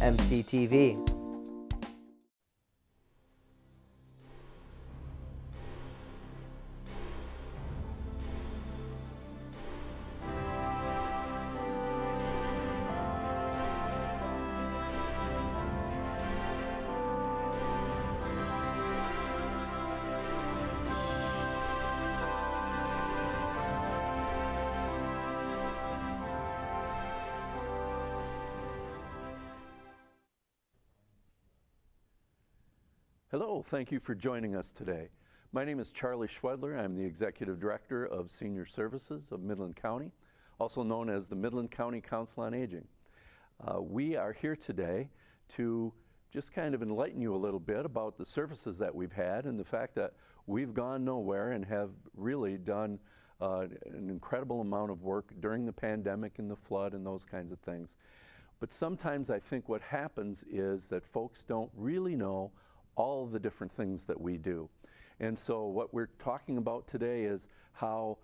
mctv. Hello, thank you for joining us today. My name is Charlie Schwedler. I'm the Executive Director of Senior Services of Midland County, also known as the Midland County Council on Aging. Uh, we are here today to just kind of enlighten you a little bit about the services that we've had and the fact that we've gone nowhere and have really done uh, an incredible amount of work during the pandemic and the flood and those kinds of things. But sometimes I think what happens is that folks don't really know all the different things that we do. And so what we're talking about today is how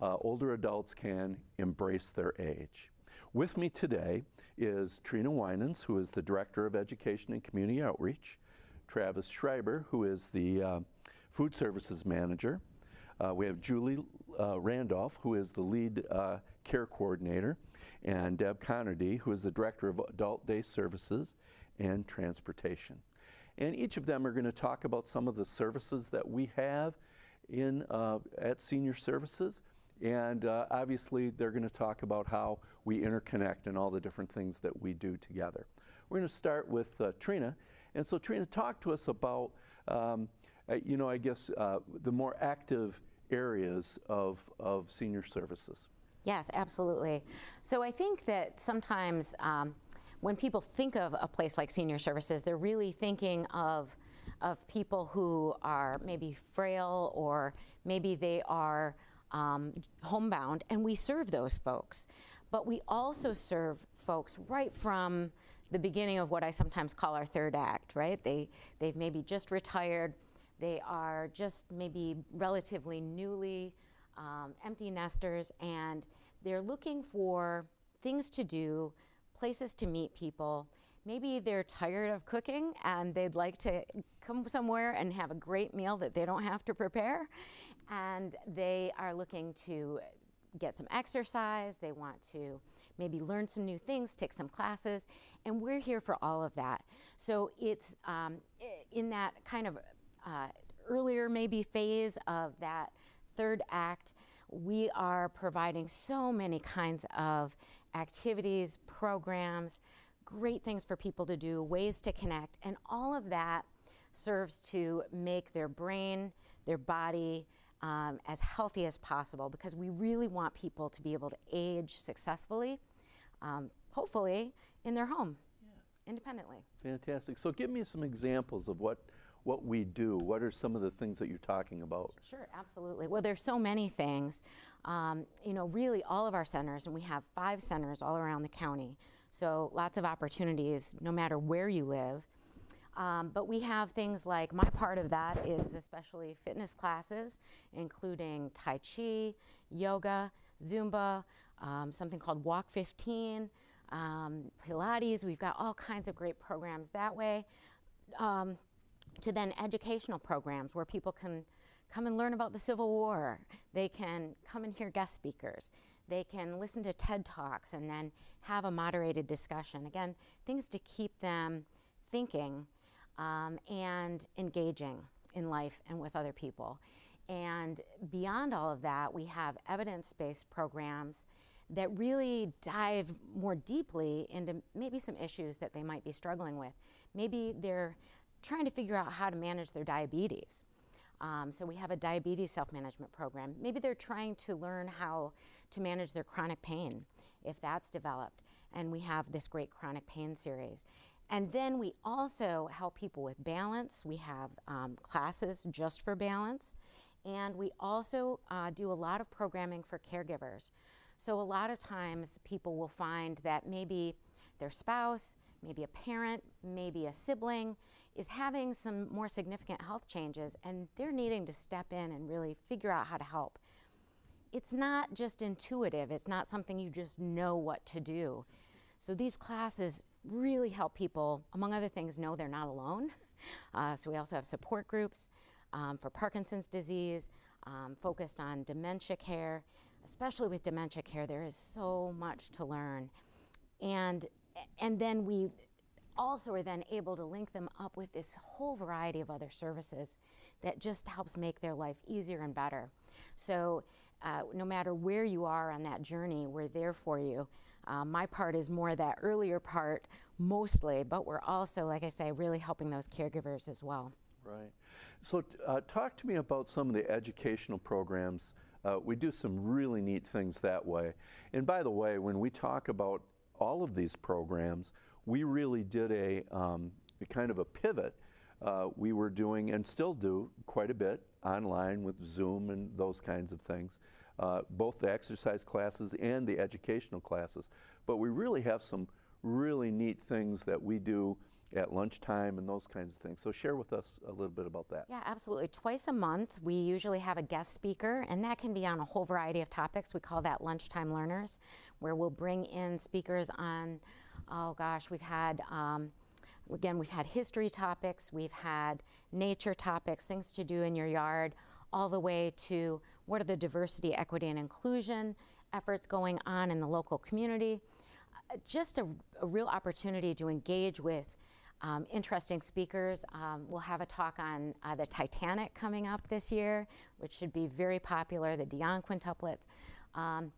uh, older adults can embrace their age. With me today is Trina Winans, who is the Director of Education and Community Outreach, Travis Schreiber, who is the uh, Food Services Manager. Uh, we have Julie uh, Randolph, who is the lead uh, care coordinator, and Deb Connerty, who is the Director of Adult Day Services and Transportation. And each of them are going to talk about some of the services that we have in, uh, at Senior Services. And uh, obviously, they're going to talk about how we interconnect and all the different things that we do together. We're going to start with uh, Trina. And so, Trina, talk to us about, um, uh, you know, I guess uh, the more active areas of, of senior services. Yes, absolutely. So I think that sometimes um, when people think of a place like senior services, they're really thinking of of people who are maybe frail or maybe they are um, homebound, and we serve those folks. But we also serve folks right from the beginning of what I sometimes call our third act, right? They, they've maybe just retired, they are just maybe relatively newly um, empty nesters, and they're looking for things to do places to meet people. Maybe they're tired of cooking and they'd like to come somewhere and have a great meal that they don't have to prepare. And they are looking to get some exercise, they want to maybe learn some new things, take some classes, and we're here for all of that. So it's um, in that kind of uh, earlier maybe phase of that third act, we are providing so many kinds of activities, programs, great things for people to do, ways to connect, and all of that serves to make their brain, their body, um, as healthy as possible because we really want people to be able to age successfully, um, hopefully in their home yeah. independently. Fantastic. So give me some examples of what what we do. What are some of the things that you're talking about? Sure, absolutely. Well, there's so many things um, you know, really all of our centers, and we have five centers all around the county. So lots of opportunities no matter where you live. Um, but we have things like my part of that is especially fitness classes, including Tai Chi, yoga, Zumba, um, something called Walk 15, um, Pilates. We've got all kinds of great programs that way. Um, to then educational programs where people can come and learn about the Civil War. They can come and hear guest speakers. They can listen to TED Talks and then have a moderated discussion. Again, things to keep them thinking um, and engaging in life and with other people. And beyond all of that, we have evidence based programs that really dive more deeply into maybe some issues that they might be struggling with. Maybe they're trying to figure out how to manage their diabetes. Um, so we have a diabetes self-management program. Maybe they're trying to learn how to manage their chronic pain, if that's developed. And we have this great chronic pain series. And then we also help people with balance. We have um, classes just for balance. And we also uh, do a lot of programming for caregivers. So a lot of times people will find that maybe their spouse, maybe a parent, maybe a sibling is having some more significant health changes and they're needing to step in and really figure out how to help. It's not just intuitive, it's not something you just know what to do. So these classes really help people, among other things, know they're not alone. Uh, so we also have support groups um, for Parkinson's disease, um, focused on dementia care. Especially with dementia care, there is so much to learn. And, and then we also are then able to link them up with this whole variety of other services that just helps make their life easier and better. So uh, no matter where you are on that journey, we're there for you. Uh, my part is more that earlier part mostly, but we're also, like I say, really helping those caregivers as well. Right. So uh, talk to me about some of the educational programs. Uh, we do some really neat things that way. And by the way, when we talk about all of these programs, we really did a, um, a kind of a pivot. Uh, we were doing and still do quite a bit online with Zoom and those kinds of things, uh, both the exercise classes and the educational classes. But we really have some really neat things that we do at lunchtime and those kinds of things. So share with us a little bit about that. Yeah, absolutely. Twice a month, we usually have a guest speaker, and that can be on a whole variety of topics. We call that lunchtime learners, where we'll bring in speakers on, oh gosh, we've had. Um, again, we've had history topics, we've had nature topics, things to do in your yard, all the way to what are the diversity, equity, and inclusion efforts going on in the local community. Uh, just a, a real opportunity to engage with um, interesting speakers. Um, we'll have a talk on uh, the Titanic coming up this year, which should be very popular, the Dionne quintuplet. Um,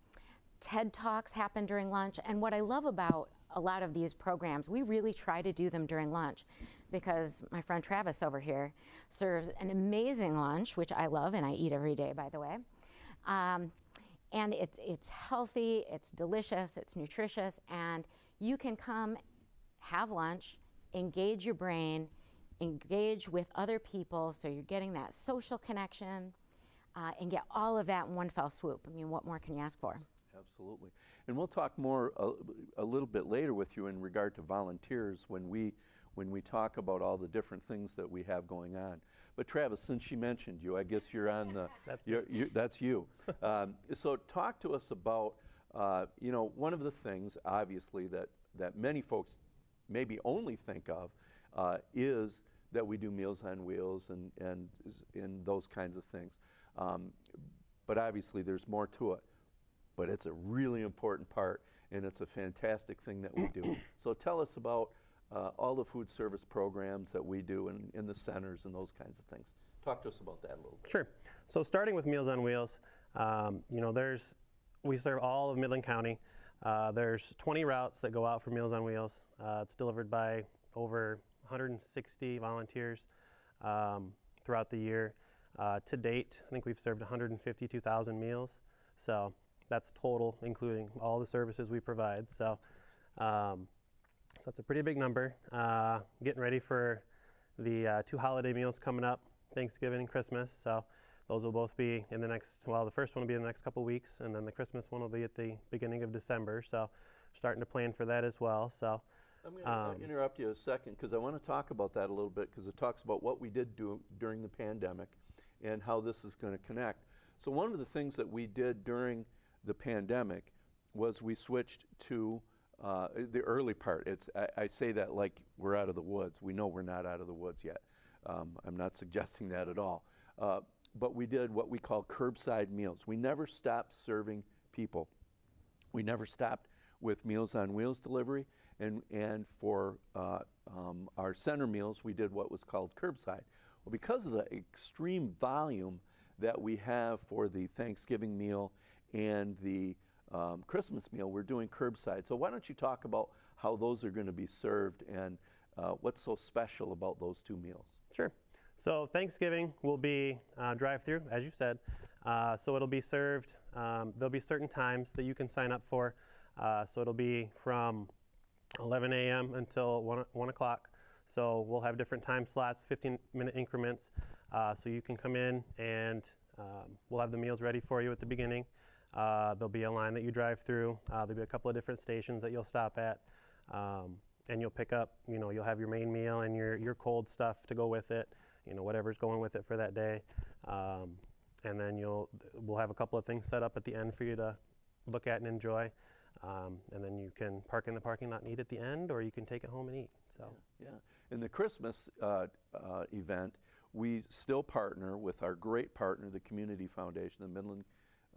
TED Talks happen during lunch, and what I love about a lot of these programs, we really try to do them during lunch because my friend Travis over here serves an amazing lunch, which I love and I eat every day, by the way. Um, and it's, it's healthy, it's delicious, it's nutritious, and you can come have lunch, engage your brain, engage with other people so you're getting that social connection uh, and get all of that in one fell swoop. I mean, what more can you ask for? Absolutely. And we'll talk more a, a, little bit later with you in regard to volunteers when we when we talk about all the different things that we have going on. But Travis, since she mentioned you, I guess you're on the that's you're, you're, that's you. um, so talk to us about uh, you know one of the things obviously that that many folks maybe only think of uh, is that we do Meals on Wheels and, and, and those kinds of things. Um, but obviously, there's more to it. But it's a really important part, and it's a fantastic thing that we do. so tell us about uh, all the food service programs that we do in, in the centers and those kinds of things. Talk to us about that a little bit. Sure. So starting with Meals on Wheels, um, you know, there's we serve all of Midland County. Uh, there's 20 routes that go out for Meals on Wheels. Uh, it's delivered by over 160 volunteers um, throughout the year. Uh, to date, I think we've served 152,000 meals. So that's total, including all the services we provide. So, um, so that's a pretty big number. Uh, getting ready for the uh, two holiday meals coming up, Thanksgiving and Christmas. So those will both be in the next, well, the first one will be in the next couple weeks, and then the Christmas one will be at the beginning of December. So starting to plan for that as well. So I'm going to um, interrupt you a second because I want to talk about that a little bit because it talks about what we did do during the pandemic and how this is going to connect. So one of the things that we did during the pandemic was we switched to uh, the early part. It's I, I, say that like we're out of the woods. We know we're not out of the woods yet. Um, I'm not suggesting that at all. Uh, but we did what we call curbside meals. We never stopped serving people. We never stopped with Meals on Wheels delivery, and, and for uh, um, our center meals, we did what was called curbside. Well, because of the extreme volume that we have for the Thanksgiving meal and the um, Christmas meal, we're doing curbside. So why don't you talk about how those are going to be served and uh, what's so special about those two meals? Sure. So Thanksgiving will be uh, drive-through, as you said. Uh, so it'll be served. Um, there'll be certain times that you can sign up for. Uh, so it'll be from 11 a.m. until 1, 1 o'clock. So we'll have different time slots, 15 minute increments. Uh, so you can come in and um, we'll have the meals ready for you at the beginning. Uh, there'll be a line that you drive through. Uh, there'll be a couple of different stations that you'll stop at. Um, and you'll pick up, you know, you'll have your main meal and your, your cold stuff to go with it, you know, whatever's going with it for that day. Um, and then you'll, we'll have a couple of things set up at the end for you to look at and enjoy. Um, and then you can park in the parking lot and eat at the end, or you can take it home and eat. So, Yeah. In the Christmas uh, uh, event, we still partner with our great partner, the Community Foundation, the Midland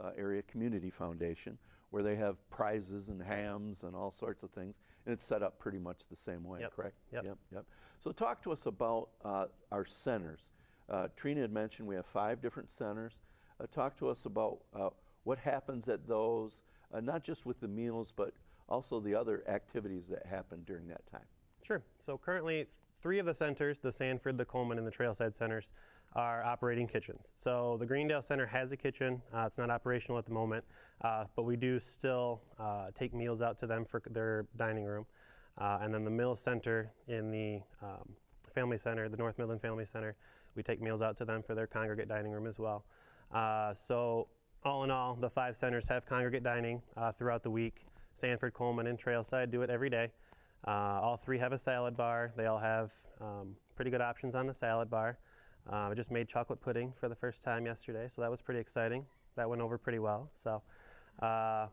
uh, Area Community Foundation, where they have prizes and hams and all sorts of things. And it's set up pretty much the same way, Yep. correct? Yep. Yep. Yep. So talk to us about uh, our centers. Uh, Trina had mentioned we have five different centers. Uh, talk to us about uh, what happens at those, uh, not just with the meals, but also the other activities that happen during that time. Sure. So currently, three of the centers, the Sanford, the Coleman, and the Trailside centers, are operating kitchens. So the Greendale Center has a kitchen. Uh, it's not operational at the moment, uh, but we do still uh, take meals out to them for their dining room. Uh, and then the Mills Center in the um, Family Center, the North Midland Family Center, we take meals out to them for their congregate dining room as well. Uh, so all in all, the five centers have congregate dining uh, throughout the week. Sanford, Coleman, and Trailside do it every day. All three have a salad bar. They all have um, pretty good options on the salad bar. Uh, I just made chocolate pudding for the first time yesterday, so that was pretty exciting. That went over pretty well. So, uh,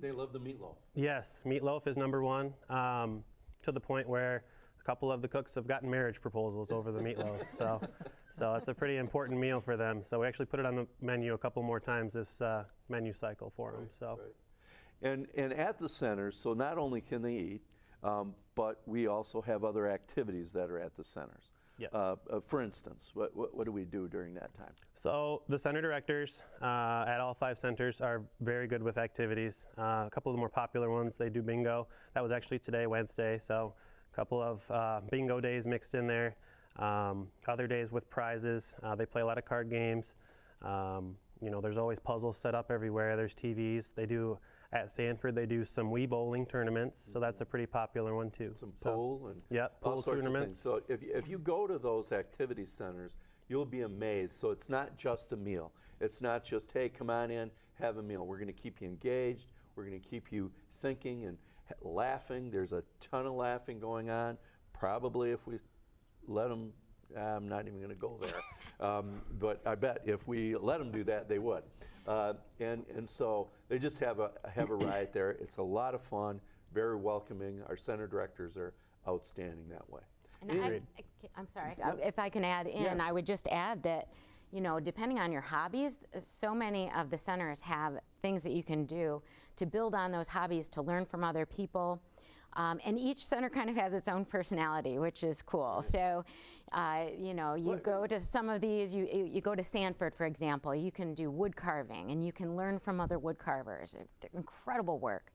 They love the meatloaf. yes, meatloaf is number one, um, to the point where a couple of the cooks have gotten marriage proposals over the meatloaf. So, so it's a pretty important meal for them. So we actually put it on the menu a couple more times this uh, menu cycle for them. So. And, and at the centers, so not only can they eat, um, but we also have other activities that are at the centers. Yes. Uh, uh, for instance, what, what, what do we do during that time? So the center directors uh, at all five centers are very good with activities. Uh, a couple of the more popular ones, they do bingo. That was actually today, Wednesday, so a couple of uh, bingo days mixed in there. Um, other days with prizes. Uh, they play a lot of card games. Um, you know, there's always puzzles set up everywhere. There's TVs. They do at Sanford. They do some Wii bowling tournaments, so that's a pretty popular one too. Some So- pool and Yep, all pool sorts of tournaments. things. So if, you- if you go to those activity centers, you'll be amazed. So it's not just a meal. It's not just, hey, come on in, have a meal. We're going to keep you engaged. We're going to keep you thinking and laughing. There's a ton of laughing going on. Probably if we let them, I'm not even going to go there. Um, but I bet if we let them do that, they would. Uh, and, and so they just have a, have a riot there. It's a lot of fun, very welcoming. Our center directors are outstanding that way. And I, I, am sorry, uh, if I can add in, Yeah. I would just add that, you know, depending on your hobbies, so many of the centers have things that you can do to build on those hobbies, to learn from other people. Um, and each center kind of has its own personality, which is cool. So, uh, you know, you go to some of these, you, you go to Sanford, for example, you can do wood carving and you can learn from other wood carvers. They're incredible work.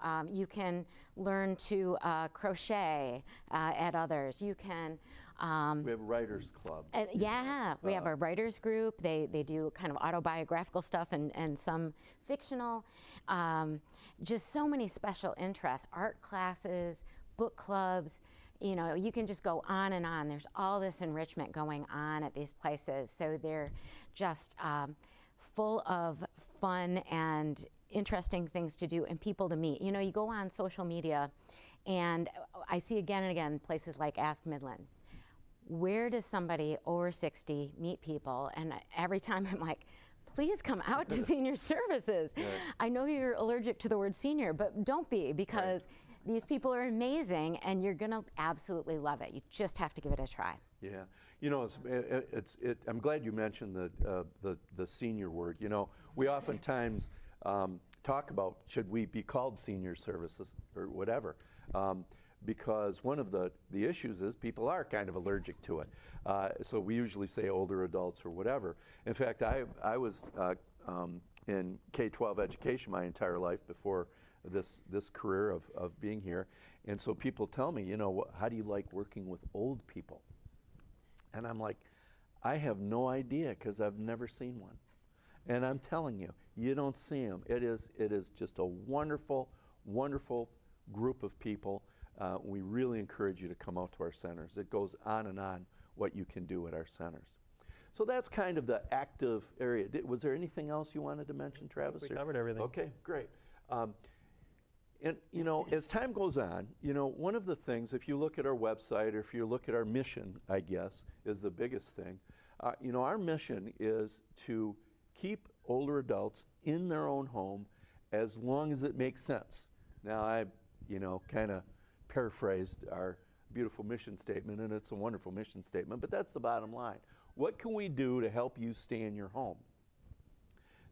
Um, you can learn to uh, crochet uh, at others. You can, um, We have a writers club. uh, yeah, we have a writers group. They, they do kind of autobiographical stuff and, and some fictional. Um, just so many special interests, art classes, book clubs. You know, you can just go on and on. There's all this enrichment going on at these places. So they're just um, full of fun and interesting things to do and people to meet. You know, you go on social media, and I see again and again places like Ask Midland where does somebody over 60 meet people? And every time I'm like, please come out to senior services. I know you're allergic to the word senior, but don't be because these people are amazing and you're going to absolutely love it. You just have to give it a try. Yeah, you know, it's, it, it's it, I'm glad you mentioned the, uh, the the senior word. You know, we oftentimes um, talk about should we be called senior services or whatever, um, because one of the the issues is people are kind of allergic to it. Uh, so we usually say older adults or whatever. In fact, I I was uh, um, in K-12 education my entire life before this this career of, of being here, and so people tell me, you know, how do you like working with old people? And I'm like, I have no idea because I've never seen one. And I'm telling you, you don't see them. It is, it is just a wonderful, wonderful group of people. Uh, we really encourage you to come out to our centers. It goes on and on what you can do at our centers. So that's kind of the active area. Did, was there anything else you wanted to mention, Travis? we covered everything. Okay, great. Um, and you know, as time goes on, you know, one of the things, if you look at our website or if you look at our mission, I guess, is the biggest thing. Uh, you know, our mission is to keep older adults in their own home as long as it makes sense. Now, I, you know, kind of paraphrased our beautiful mission statement, and it's a wonderful mission statement, but that's the bottom line. What can we do to help you stay in your home?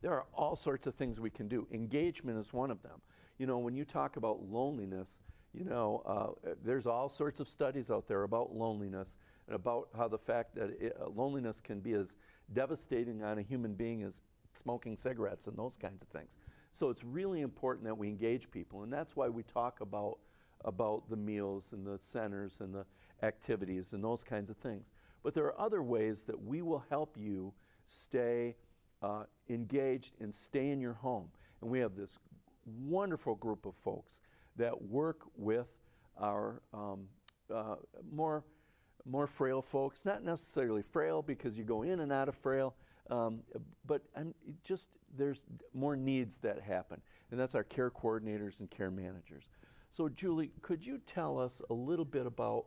There are all sorts of things we can do. Engagement is one of them. You know, when you talk about loneliness, you know, uh, there's all sorts of studies out there about loneliness and about how the fact that it, uh, loneliness can be as devastating on a human being as smoking cigarettes and those kinds of things. So it's really important that we engage people, and that's why we talk about about the meals and the centers and the activities and those kinds of things. But there are other ways that we will help you stay uh, engaged and stay in your home. And we have this wonderful group of folks that work with our um, uh, more more frail folks. Not necessarily frail because you go in and out of frail, um, but um, it just there's more needs that happen, and that's our care coordinators and care managers. So, Julie, could you tell us a little bit about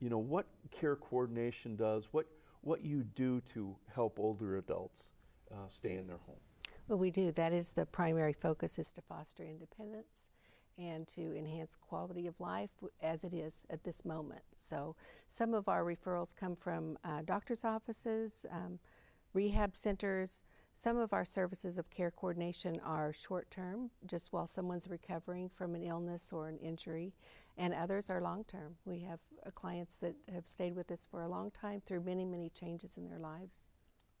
you know what care coordination does, what what you do to help older adults uh, stay in their home? Well, we do. That is the primary focus is to foster independence and to enhance quality of life as it is at this moment. So some of our referrals come from uh, doctor's offices, um, rehab centers. Some of our services of care coordination are short term, just while someone's recovering from an illness or an injury, and others are long term. We have uh, clients that have stayed with us for a long time through many, many changes in their lives.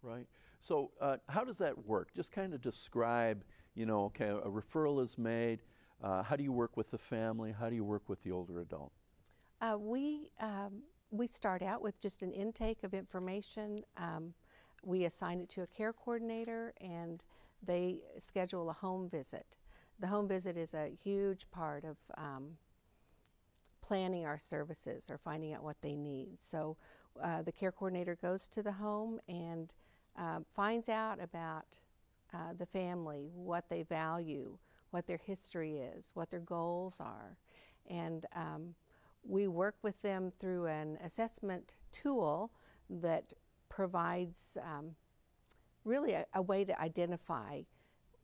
Right. So, uh, how does that work? Just kind of describe, you know, okay, a referral is made. Uh, how do you work with the family? How do you work with the older adult? Uh, we um, we start out with just an intake of information. Um, we assign it to a care coordinator, and they schedule a home visit. The home visit is a huge part of um, planning our services or finding out what they need. So uh, the care coordinator goes to the home and um, finds out about uh, the family, what they value, what their history is, what their goals are, and um, we work with them through an assessment tool that provides um, really a, a way to identify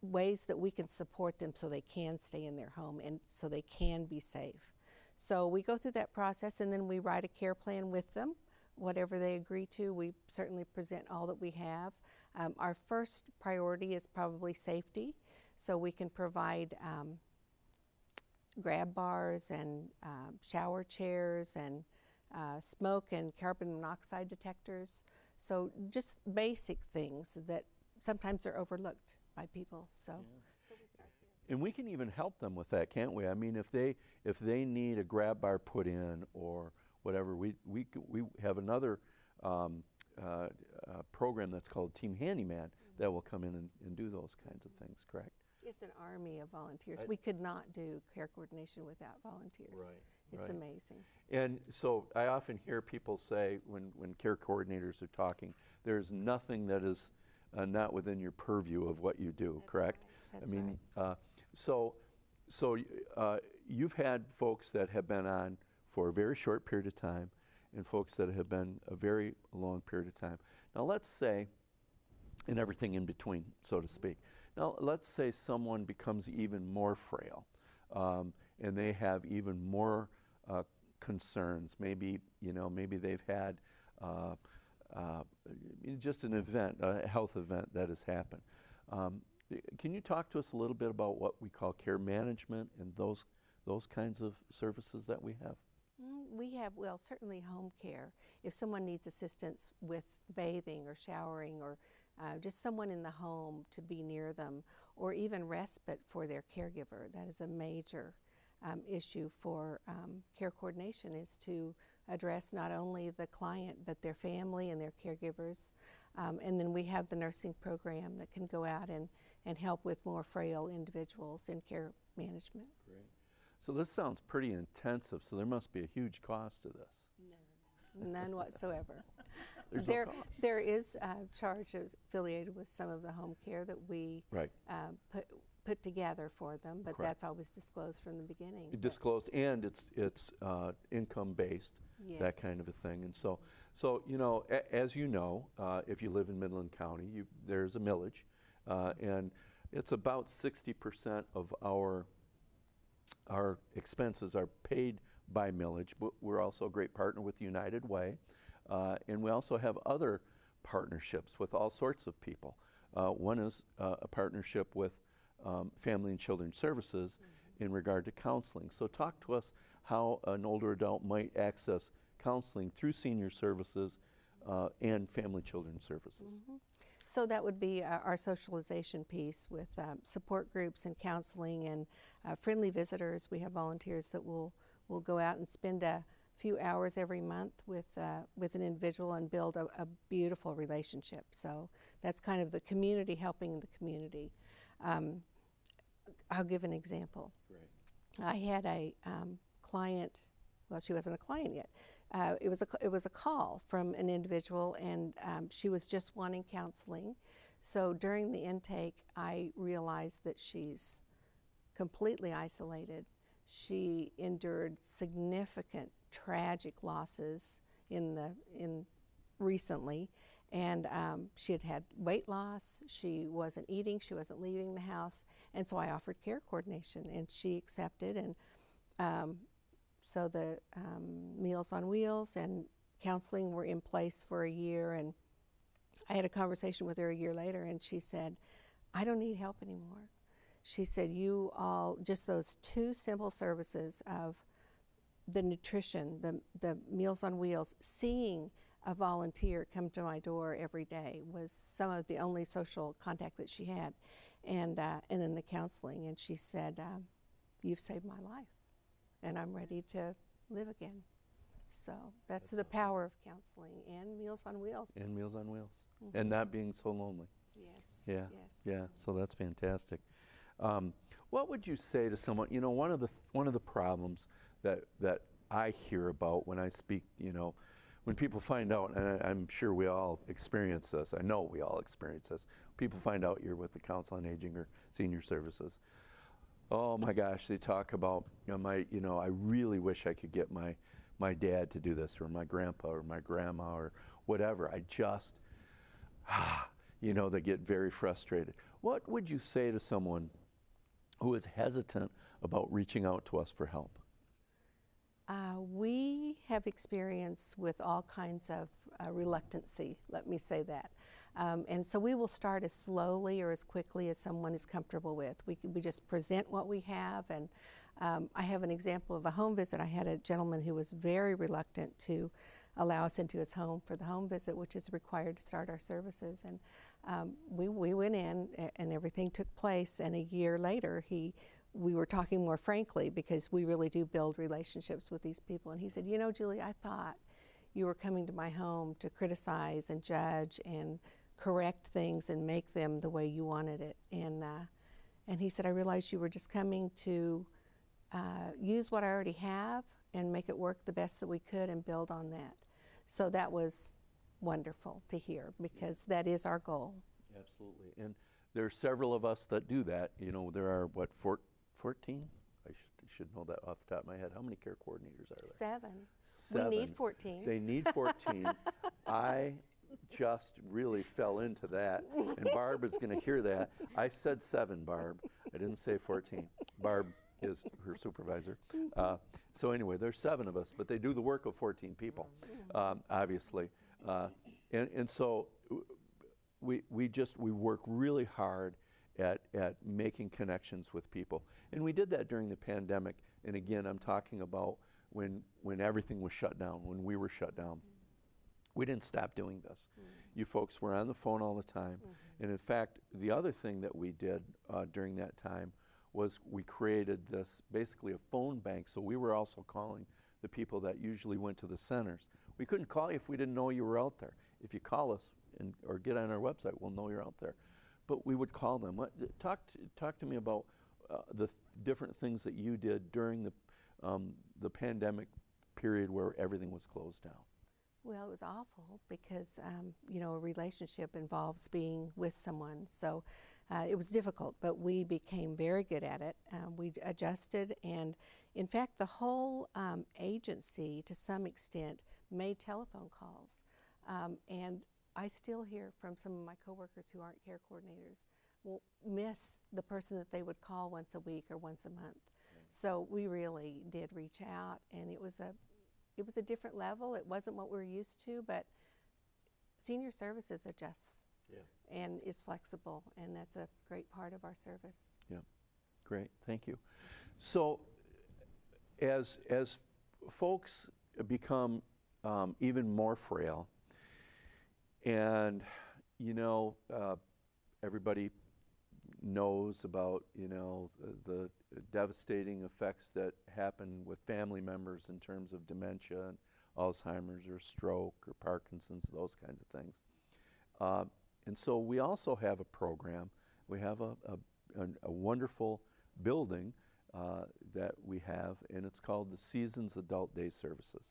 ways that we can support them so they can stay in their home and so they can be safe. So we go through that process and then we write a care plan with them. Whatever they agree to, we certainly present all that we have. Um, our first priority is probably safety, so we can provide um, grab bars and um, shower chairs and uh, smoke and carbon monoxide detectors. So just basic things that sometimes are overlooked by people. So, so we start. And we can even help them with that, can't we? I mean, if they if they need a grab bar put in or whatever, we we we have another um, uh, uh, program that's called Team Handyman that will come in and, and do those kinds of things. Correct? It's an army of volunteers. I- we could not do care coordination without volunteers. Right, It's right. amazing. And so I often hear people say when, when care coordinators are talking, there's nothing that is uh, not within your purview of what you do, That's correct? right, that's I mean, uh, so, so uh, you've had folks that have been on for a very short period of time and folks that have been a very long period of time. Now, let's say, and everything in between, so to speak. Now, let's say someone becomes even more frail um, and they have even more uh, concerns. Maybe, you know, maybe they've had uh, uh, just an event, a health event that has happened. Um, can you talk to us a little bit about what we call care management and those, those kinds of services that we have? Mm, We have, well, certainly home care. If someone needs assistance with bathing or showering or uh, just someone in the home to be near them, or even respite for their caregiver, that is a major um, issue for um, care coordination is to address not only the client but their family and their caregivers. Um, and then we have the nursing program that can go out and, and help with more frail individuals in care management. Great. So this sounds pretty intensive, so there must be a huge cost to this. None whatsoever. There's there, no there is uh, charges affiliated with some of the home care that we Right. uh, put put together for them, but Correct. that's always disclosed from the beginning. Disclosed, and it's, it's uh, income-based, that kind of a thing. And so, so you know, a- as you know, uh, if you live in Midland County, you, there's a millage, uh, and it's about 60% of our, our expenses are paid by millage, but we're also a great partner with United Way, uh, and we also have other partnerships with all sorts of people. Uh, one is uh, a partnership with um, Family and Children Services in regard to counseling. So, talk to us how an older adult might access counseling through senior services uh, and Family Children Services. So that would be our, our socialization piece with um, support groups and counseling and uh, friendly visitors. We have volunteers that will will go out and spend a few hours every month with uh, with an individual and build a, a beautiful relationship. So that's kind of the community helping the community. Um, I'll give an example. Great. I had a um, client. Well, she wasn't a client yet. Uh, it was a it was a call from an individual, and um, she was just wanting counseling. So during the intake, I realized that she's completely isolated. She endured significant tragic losses in the in recently, and um, she had had weight loss. She wasn't eating. She wasn't leaving the house, and so I offered care coordination, and she accepted. And um, so the um, Meals on Wheels and counseling were in place for a year, and I had a conversation with her a year later, and she said, "I don't need help anymore." She said, "You all just those two simple services of." the nutrition, the, the Meals on Wheels, seeing a volunteer come to my door every day was some of the only social contact that she had. And, uh, and then the counseling. And she said, um, You've saved my life, and I'm ready to live again. So that's, the power of counseling and Meals on Wheels. And Meals on Wheels. And not being so lonely. Yes. Yeah, Yes. yeah. So that's fantastic. Um, what would you say to someone? You know, one of the one of the problems that that I hear about when I speak, you know, when people find out, and I, I'm sure we all experience this. I know we all experience this. People find out you're with the Council on Aging or Senior Services. Oh my gosh, they talk about you know, my, you know, I really wish I could get my my dad to do this, or my grandpa, or my grandma, or whatever. I just you know, they get very frustrated. What would you say to someone who is hesitant about reaching out to us for help? Uh, we have experience with all kinds of uh, reluctancy, let me say that. Um, and so we will start as slowly or as quickly as someone is comfortable with. We, we just present what we have. And um, I have an example of a home visit. I had a gentleman who was very reluctant to allow us into his home for the home visit, which is required to start our services. And um, we, we went in and everything took place. And a year later, he we were talking more frankly because we really do build relationships with these people. And he said, You know, Julie, I thought you were coming to my home to criticize and judge and correct things and make them the way you wanted it. And, uh, and he said, I realized you were just coming to uh, use what I already have and make it work the best that we could and build on that. So that was wonderful to hear because that is our goal. Absolutely. And there are several of us that do that. You know, there are, what, four, 14? I should, should know that off the top of my head. How many care coordinators are there? Seven. Seven. We need 14. They need 14. I just really fell into that. And Barb is going to hear that. I said seven, Barb. I didn't say 14. Barb is her supervisor. Uh, so, anyway, there's seven of us, but they do the work of 14 people, um, obviously. Uh, and, and so we, we just we work really hard at, at making connections with people. And we did that during the pandemic. And again, I'm talking about when, when everything was shut down, when we were shut down. We didn't stop doing this. You folks were on the phone all the time. And in fact, the other thing that we did uh, during that time was we created this basically a phone bank. So we were also calling the people that usually went to the centers. We couldn't call you if we didn't know you were out there. If you call us and, or get on our website, we'll know you're out there. But we would call them. What, talk, to, talk to me about uh, the th- different things that you did during the, um, the pandemic period where everything was closed down? Well, it was awful because, um, you know, a relationship involves being with someone. So uh, it was difficult, but we became very good at it. Um, we adjusted, and in fact, the whole um, agency, to some extent, made telephone calls. Um, and I still hear from some of my coworkers who aren't care coordinators will miss the person that they would call once a week or once a month. So we really did reach out, and it was a it was a different level. It wasn't what we are used to, but senior services adjusts Yeah. and is flexible, and that's a great part of our service. Yeah, great, thank you. So, as as folks become um, even more frail, and you know, uh, everybody knows about you know the, devastating effects that happen with family members in terms of dementia and Alzheimer's or stroke or Parkinson's, those kinds of things. Uh, and so we also have a program. We have a, a, a, wonderful building uh, that we have, and it's called the Seasons Adult Day Services.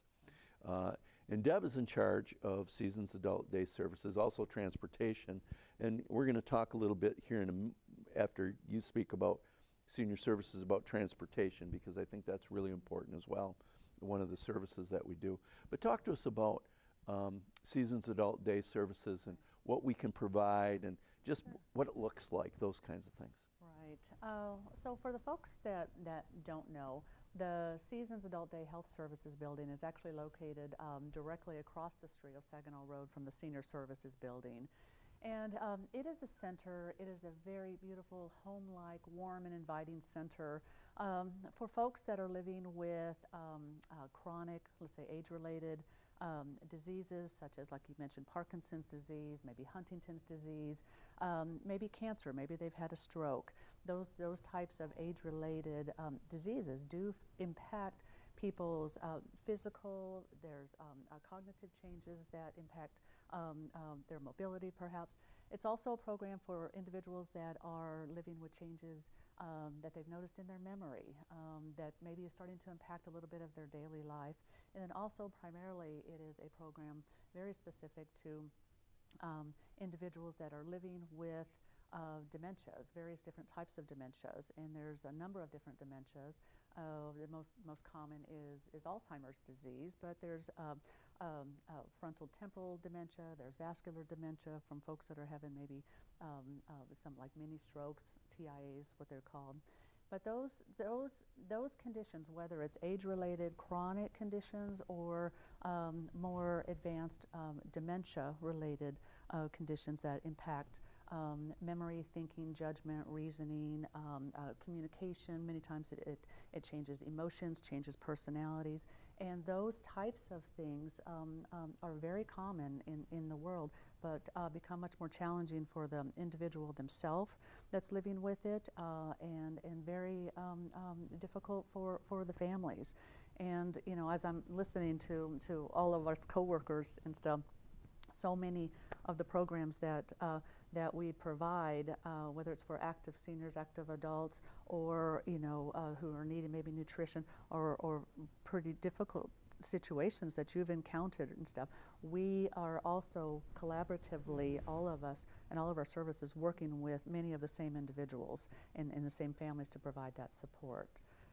Uh, and Deb is in charge of Seasons Adult Day Services, also transportation. And we're going to talk a little bit here in a after you speak about senior services about transportation because I think that's really important as well. One of the services that we do. But talk to us about um, Seasons Adult Day Services and what we can provide and just what it looks like, those kinds of things. Right. Uh, so for the folks that, that don't know, the Seasons Adult Day Health Services building is actually located um, directly across the street of Saginaw Road from the Senior Services building. And um, it is a center, it is a very beautiful, home like, warm, and inviting center um, for folks that are living with um, uh, chronic, let's say age related um, diseases, such as, like you mentioned, Parkinson's disease, maybe Huntington's disease, um, maybe cancer, maybe they've had a stroke. Those, those types of age related um, diseases do impact people's uh, physical, there's uh, cognitive changes that impact um, um, their mobility perhaps. It's also a program for individuals that are living with changes um, that they've noticed in their memory um, that maybe is starting to impact a little bit of their daily life. And then also primarily it is a program very specific to um, individuals that are living with uh, dementias, various different types of dementias, and there's a number of different dementias. Uh, the most most common is is Alzheimer's disease, but there's uh, um, uh, frontal temporal dementia, there's vascular dementia from folks that are having maybe um, uh, some like mini strokes, TIAs, what they're called. But those, those, those conditions, whether it's age-related chronic conditions or um, more advanced um, dementia-related uh, conditions that impact um, memory, thinking, judgment, reasoning, um, uh, communication. Many times it, it, it, changes emotions, changes personalities. And those types of things um, um, are very common in, in the world, but uh, become much more challenging for the individual themselves that's living with it uh, and, and very um, um, difficult for, for the families. And, you know, as I'm listening to, to all of our coworkers and stuff, so many of the programs that uh, that we provide, uh, whether it's for active seniors, active adults, or you know uh, who are needing maybe nutrition or, or pretty difficult situations that you've encountered and stuff. We are also collaboratively, all of us and all of our services, working with many of the same individuals and, and the same families to provide that support.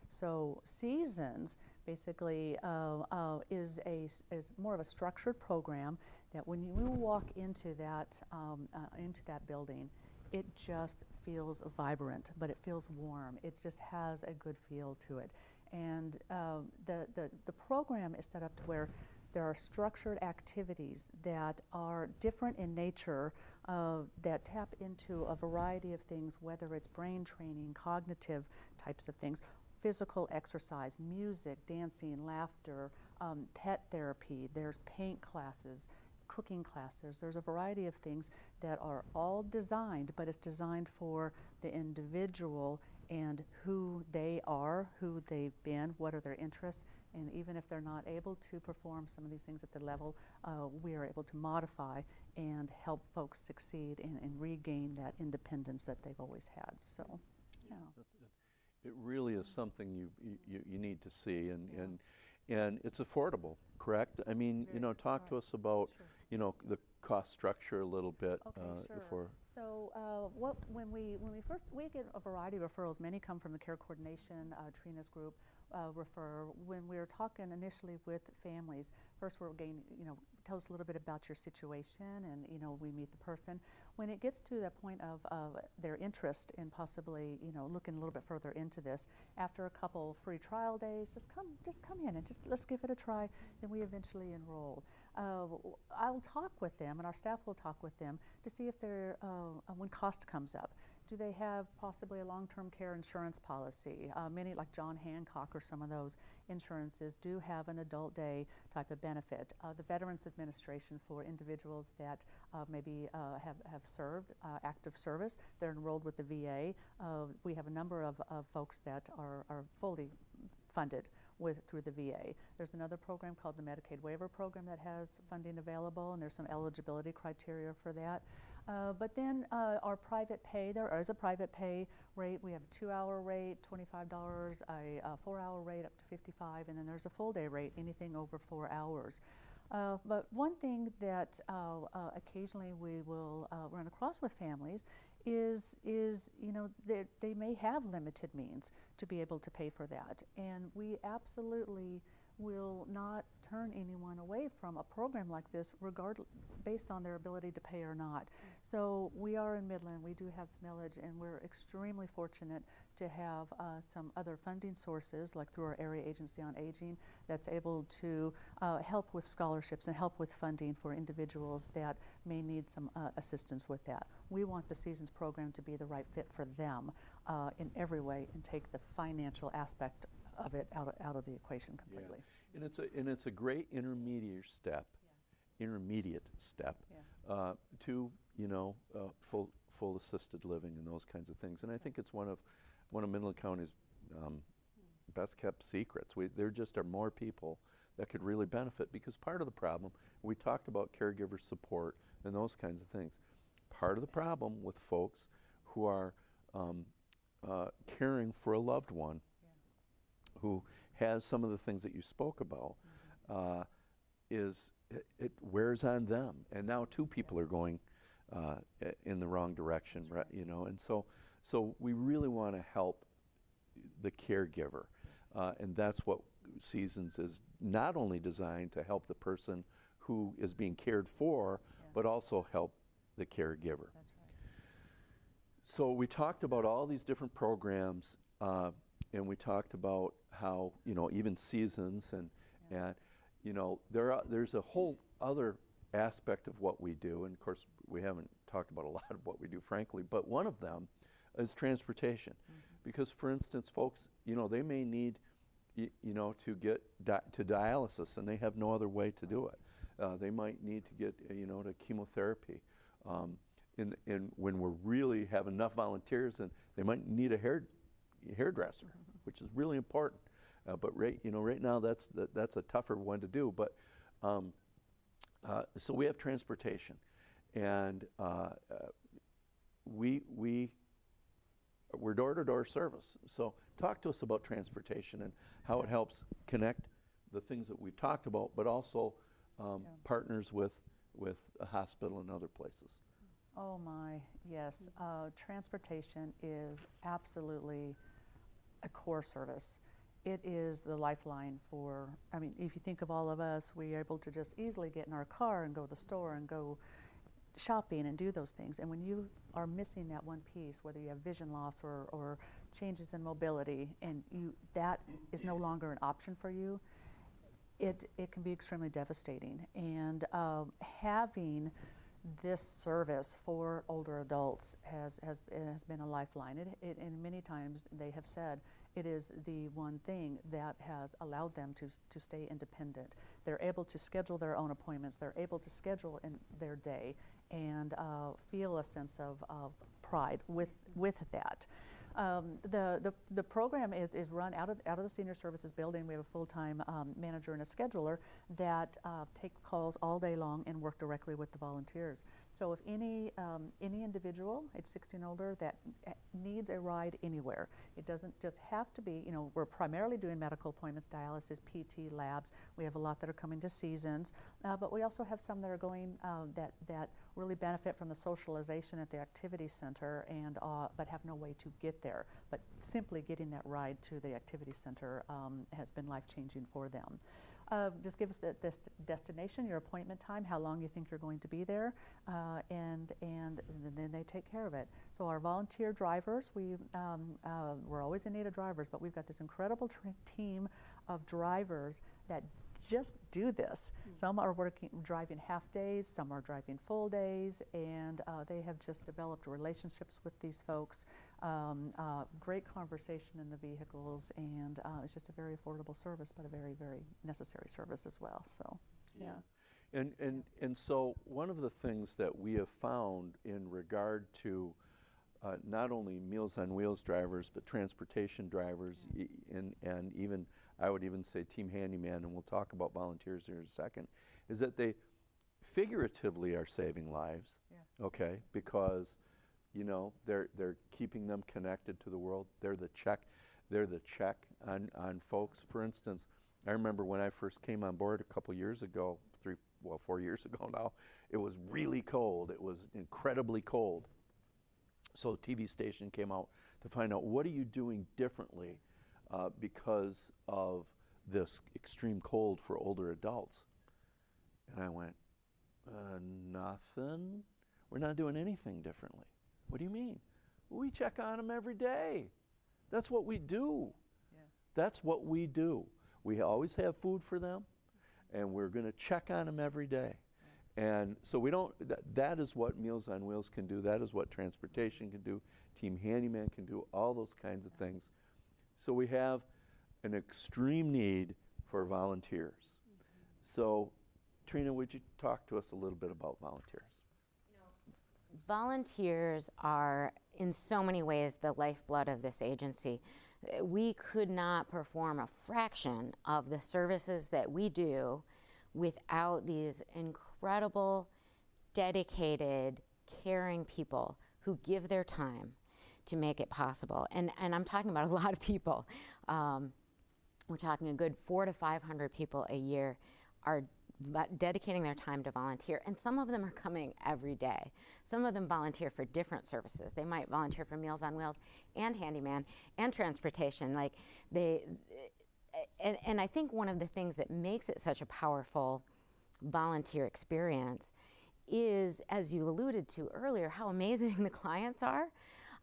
So Seasons basically uh, uh, is a is more of a structured program that when you walk into that um, uh, into that building, it just feels vibrant, but it feels warm. It just has a good feel to it, and uh, the, the the program is set up to where there are structured activities that are different in nature uh, that tap into a variety of things, whether it's brain training, cognitive types of things, physical exercise, music, dancing, laughter, um, pet therapy, there's paint classes, cooking classes. There's a variety of things that are all designed, but it's designed for the individual and who they are, who they've been, what are their interests, and even if they're not able to perform some of these things at the level, uh, we are able to modify and help folks succeed and, and, regain that independence that they've always had. So, yeah. It really is something you, you, you need to see, and, and, and it's affordable, correct? I mean, you know, talk to us about, Sure. you know, the cost structure a little bit. Okay, uh, sure. So uh, what, when we when we first we get a variety of referrals. Many come from the care coordination, uh, Trina's group uh, refer. When we were talking initially with families, first we're getting you know tell us a little bit about your situation, and you know we meet the person. When it gets to the point of their interest in possibly you know looking a little bit further into this, after a couple free trial days, just come just come in and just let's give it a try. Then we eventually enroll. Uh, I'll talk with them, and our staff will talk with them to see if they're, uh, when cost comes up, do they have possibly a long-term care insurance policy? Uh, many, like John Hancock or some of those insurances, do have an adult day type of benefit. Uh, the Veterans Administration for individuals that uh, maybe uh, have, have served uh, active service, they're enrolled with the VA. Uh, we have a number of, of folks that are, are fully funded with through the VA. There's another program called the Medicaid Waiver Program that has funding available, and there's some eligibility criteria for that. Uh, but then uh, our private pay, there is a private pay rate. We have a two-hour rate, $25, a, a four-hour rate up to 55, and then there's a full-day rate, anything over four hours. Uh, but one thing that uh, uh, occasionally we will uh, run across with families is, is you know, they, they may have limited means to be able to pay for that. And we absolutely will not turn anyone away from a program like this regardless based on their ability to pay or not. So we are in Midland, we do have the millage and we're extremely fortunate to have uh, some other funding sources like through our area agency on aging that's able to uh, help with scholarships and help with funding for individuals that may need some uh, assistance with that. We want the Seasons program to be the right fit for them uh, in every way and take the financial aspect of it out of, out of the equation completely. and it's a, and it's a great intermediate step, intermediate step Yeah. uh, to, you know, uh, full, full assisted living and those kinds of things. And I think it's one of, one of Midland County's um, best kept secrets. We, there just are more people that could really benefit because part of the problem, we talked about caregiver support and those kinds of things. Part of the problem with folks who are um, uh, caring for a loved one who has some of the things that you spoke about uh, is it, it wears on them. And now two people are going uh, in the wrong direction, right? You know, and so so we really want to help the caregiver, uh, and that's what Seasons is not only designed to help the person who is being cared for, but also help the caregiver. Right. So we talked about all these different programs, uh, and we talked about how you know even seasons and and you know there are, there's a whole other aspect of what we do, and of course we haven't talked about a lot of what we do, frankly. But one of them is transportation, because for instance, folks, you know they may need you know to get di- to dialysis, and they have no other way to do it. Uh, they might need to get you know to chemotherapy. Um, and, and when we really have enough volunteers, and they might need a hair hairdresser, which is really important. Uh, but right, you know, right now that's that, that's a tougher one to do. But um, uh, so we have transportation, and uh, uh, we we we're door to door service. So talk to us about transportation and how it helps connect the things that we've talked about, but also um, Yeah. partners with with a hospital and other places. Oh my, yes. Uh, transportation is absolutely a core service. It is the lifeline for, I mean, if you think of all of us, we're able to just easily get in our car and go to the store and go shopping and do those things. And when you are missing that one piece, whether you have vision loss or, or changes in mobility, and you that is no longer an option for you, it, it can be extremely devastating. And um, having this service for older adults has, has, has been a lifeline. It, it, and many times they have said it is the one thing that has allowed them to, to stay independent. They're able to schedule their own appointments, they're able to schedule in their day and uh, feel a sense of, of pride with, with that. Um, the, the, the program is, is run out of, out of the senior services building. We have a full-time um, manager and a scheduler that uh, take calls all day long and work directly with the volunteers. So if any, um, any individual age 16 older that uh, needs a ride anywhere, it doesn't just have to be, you know, we're primarily doing medical appointments, dialysis, PT, labs. We have a lot that are coming to seasons, uh, but we also have some that are going uh, that, that really benefit from the socialization at the activity center and uh, but have no way to get there. But simply getting that ride to the activity center um, has been life changing for them. Uh, just give us the dest destination, your appointment time, how long you think you're going to be there, uh, and, and then they take care of it. So our volunteer drivers, we, um, uh, we're always in need of drivers, but we've got this incredible team of drivers that just do this. Mm. Some are working, driving half days, some are driving full days, and uh, they have just developed relationships with these folks. Um, uh, great conversation in the vehicles, and uh, it's just a very affordable service, but a very, very necessary service as well. So, yeah. yeah. And, and, and so one of the things that we have found in regard to uh, not only Meals on Wheels drivers, but transportation drivers, yeah. and, and even I would even say team handyman, and we'll talk about volunteers here in a second, is that they figuratively are saving lives, yeah. okay, because you know they're they're keeping them connected to the world. They're the check, they're the check on on folks. For instance, I remember when I first came on board a couple years ago, three well four years ago now, it was really cold. It was incredibly cold. So the TV station came out to find out what are you doing differently uh, because of this extreme cold for older adults. And I went, uh, nothing. We're not doing anything differently. What do you mean? Well, we check on them every day. That's what we do. Yeah. That's what we do. We always have food for them, and we're going to check on them every day. And so we don't, that, that is what Meals on Wheels can do. That is what transportation can do. Team Handyman can do all those kinds of things. So we have an extreme need for volunteers. Mm -hmm. So, Trina, would you talk to us a little bit about volunteers? Volunteers are, in so many ways, the lifeblood of this agency. We could not perform a fraction of the services that we do without these incredible, dedicated, caring people who give their time to make it possible. And, and I'm talking about a lot of people. Um, we're talking a good four to 500 people a year are dedicating their time to volunteer. And some of them are coming every day. Some of them volunteer for different services. They might volunteer for Meals on Wheels and Handyman and transportation. Like they, and, and I think one of the things that makes it such a powerful volunteer experience is, as you alluded to earlier, how amazing the clients are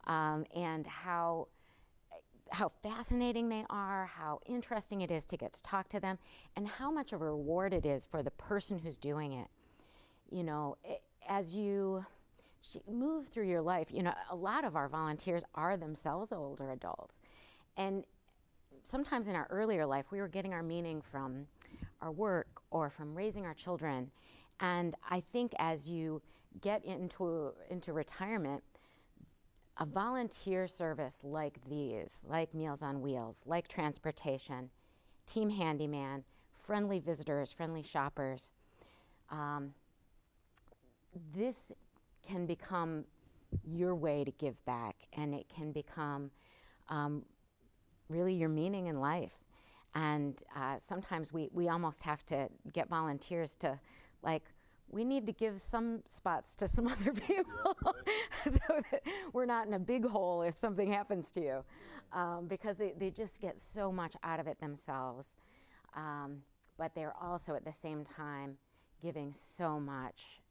um, and how how fascinating they are, how interesting it is to get to talk to them, and how much of a reward it is for the person who's doing it. You know, it, as you move through your life, you know, a lot of our volunteers are themselves older adults. And sometimes in our earlier life, we were getting our meaning from our work or from raising our children. And I think as you get into, into retirement, a volunteer service like these, like Meals on Wheels, like transportation, Team Handyman, friendly visitors, friendly shoppers, um, this can become your way to give back and it can become um, really your meaning in life. And uh, sometimes we, we almost have to get volunteers to like we need to give some spots to some other people so that we're not in a big hole if something happens to you um, because they, they just get so much out of it themselves. Um, but they're also at the same time giving so much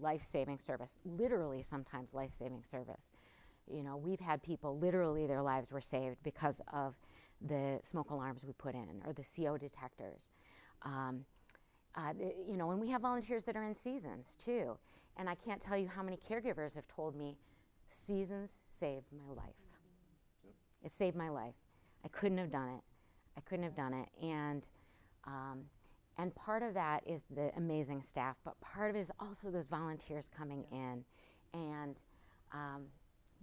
life-saving service, literally sometimes life-saving service. You know, we've had people literally their lives were saved because of the smoke alarms we put in or the CO detectors. Um, uh, you know, and we have volunteers that are in seasons too. And I can't tell you how many caregivers have told me, seasons saved my life. Yep. It saved my life. I couldn't have done it. I couldn't have done it. And, um, and part of that is the amazing staff, but part of it is also those volunteers coming in and um,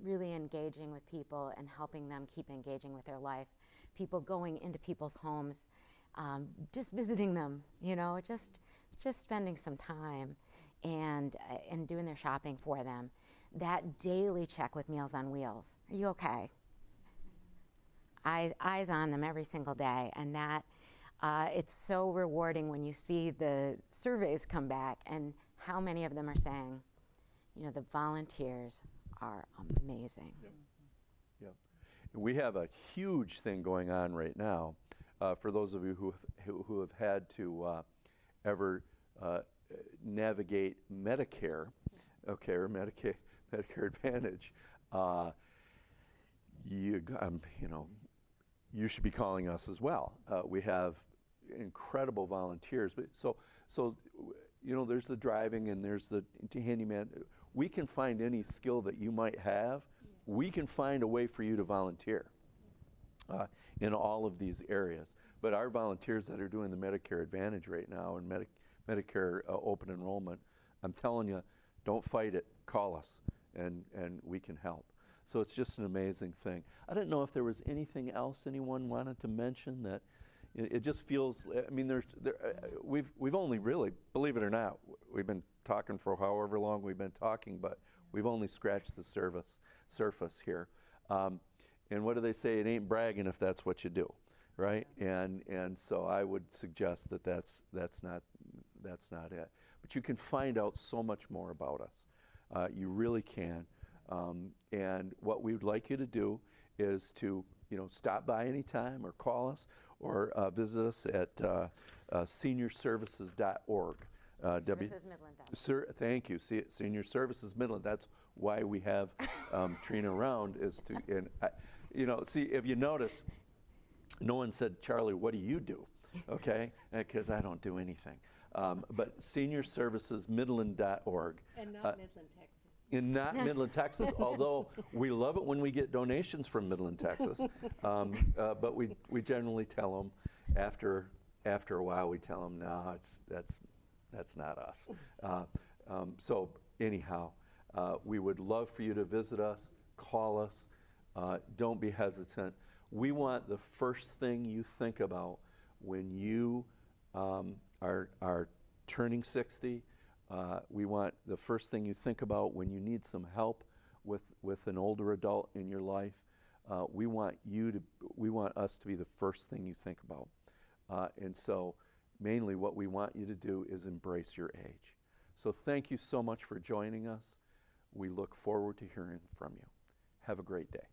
really engaging with people and helping them keep engaging with their life. People going into people's homes um, just visiting them, you know, just just spending some time and, uh, and doing their shopping for them. That daily check with Meals on Wheels. Are you okay? Eyes, eyes on them every single day, and that uh, it's so rewarding when you see the surveys come back and how many of them are saying, you know, the volunteers are amazing. Yep. Yep. We have a huge thing going on right now. Uh, for those of you who, who, who have had to uh, ever uh, navigate Medicare, okay, or Medicare, Medicare Advantage, uh, you, um, you know, you should be calling us as well. Uh, we have incredible volunteers, but so so you know, there's the driving and there's the handyman. We can find any skill that you might have. We can find a way for you to volunteer uh, in all of these areas. But our volunteers that are doing the Medicare Advantage right now and Medi Medicare uh, open enrollment, I'm telling you, don't fight it. Call us, and and we can help. So it's just an amazing thing. I didn't know if there was anything else anyone wanted to mention that it, it just feels. I mean, there's there, uh, we've we've only really, believe it or not, we've been talking for however long we've been talking, but we've only scratched the surface surface here. Um, and what do they say? It ain't bragging if that's what you do, right? And and so I would suggest that that's that's not that's not it. But you can find out so much more about us. Uh, you really can. Um, and what we would like you to do is to you know stop by anytime or call us or uh, visit us at uh, uh, seniorservices.org. Uh, w- Sir, thank you. Se- Senior Services Midland. That's why we have um, Trina around is to, and I, you know, see if you notice, no one said, Charlie, what do you do? Okay, because uh, I don't do anything. Um, but seniorservicesmidland.org. And not uh, Midland, Texas in not Midland, Texas, although we love it when we get donations from Midland, Texas. Um, uh, but we, we generally tell them after, after a while, we tell them, no, it's, that's, that's not us. Uh, um, so anyhow, uh, we would love for you to visit us, call us. Uh, don't be hesitant. We want the first thing you think about when you um, are, are turning 60 uh, we want the first thing you think about when you need some help with, with an older adult in your life. Uh, we want you to, we want us to be the first thing you think about. Uh, and so, mainly, what we want you to do is embrace your age. So, thank you so much for joining us. We look forward to hearing from you. Have a great day.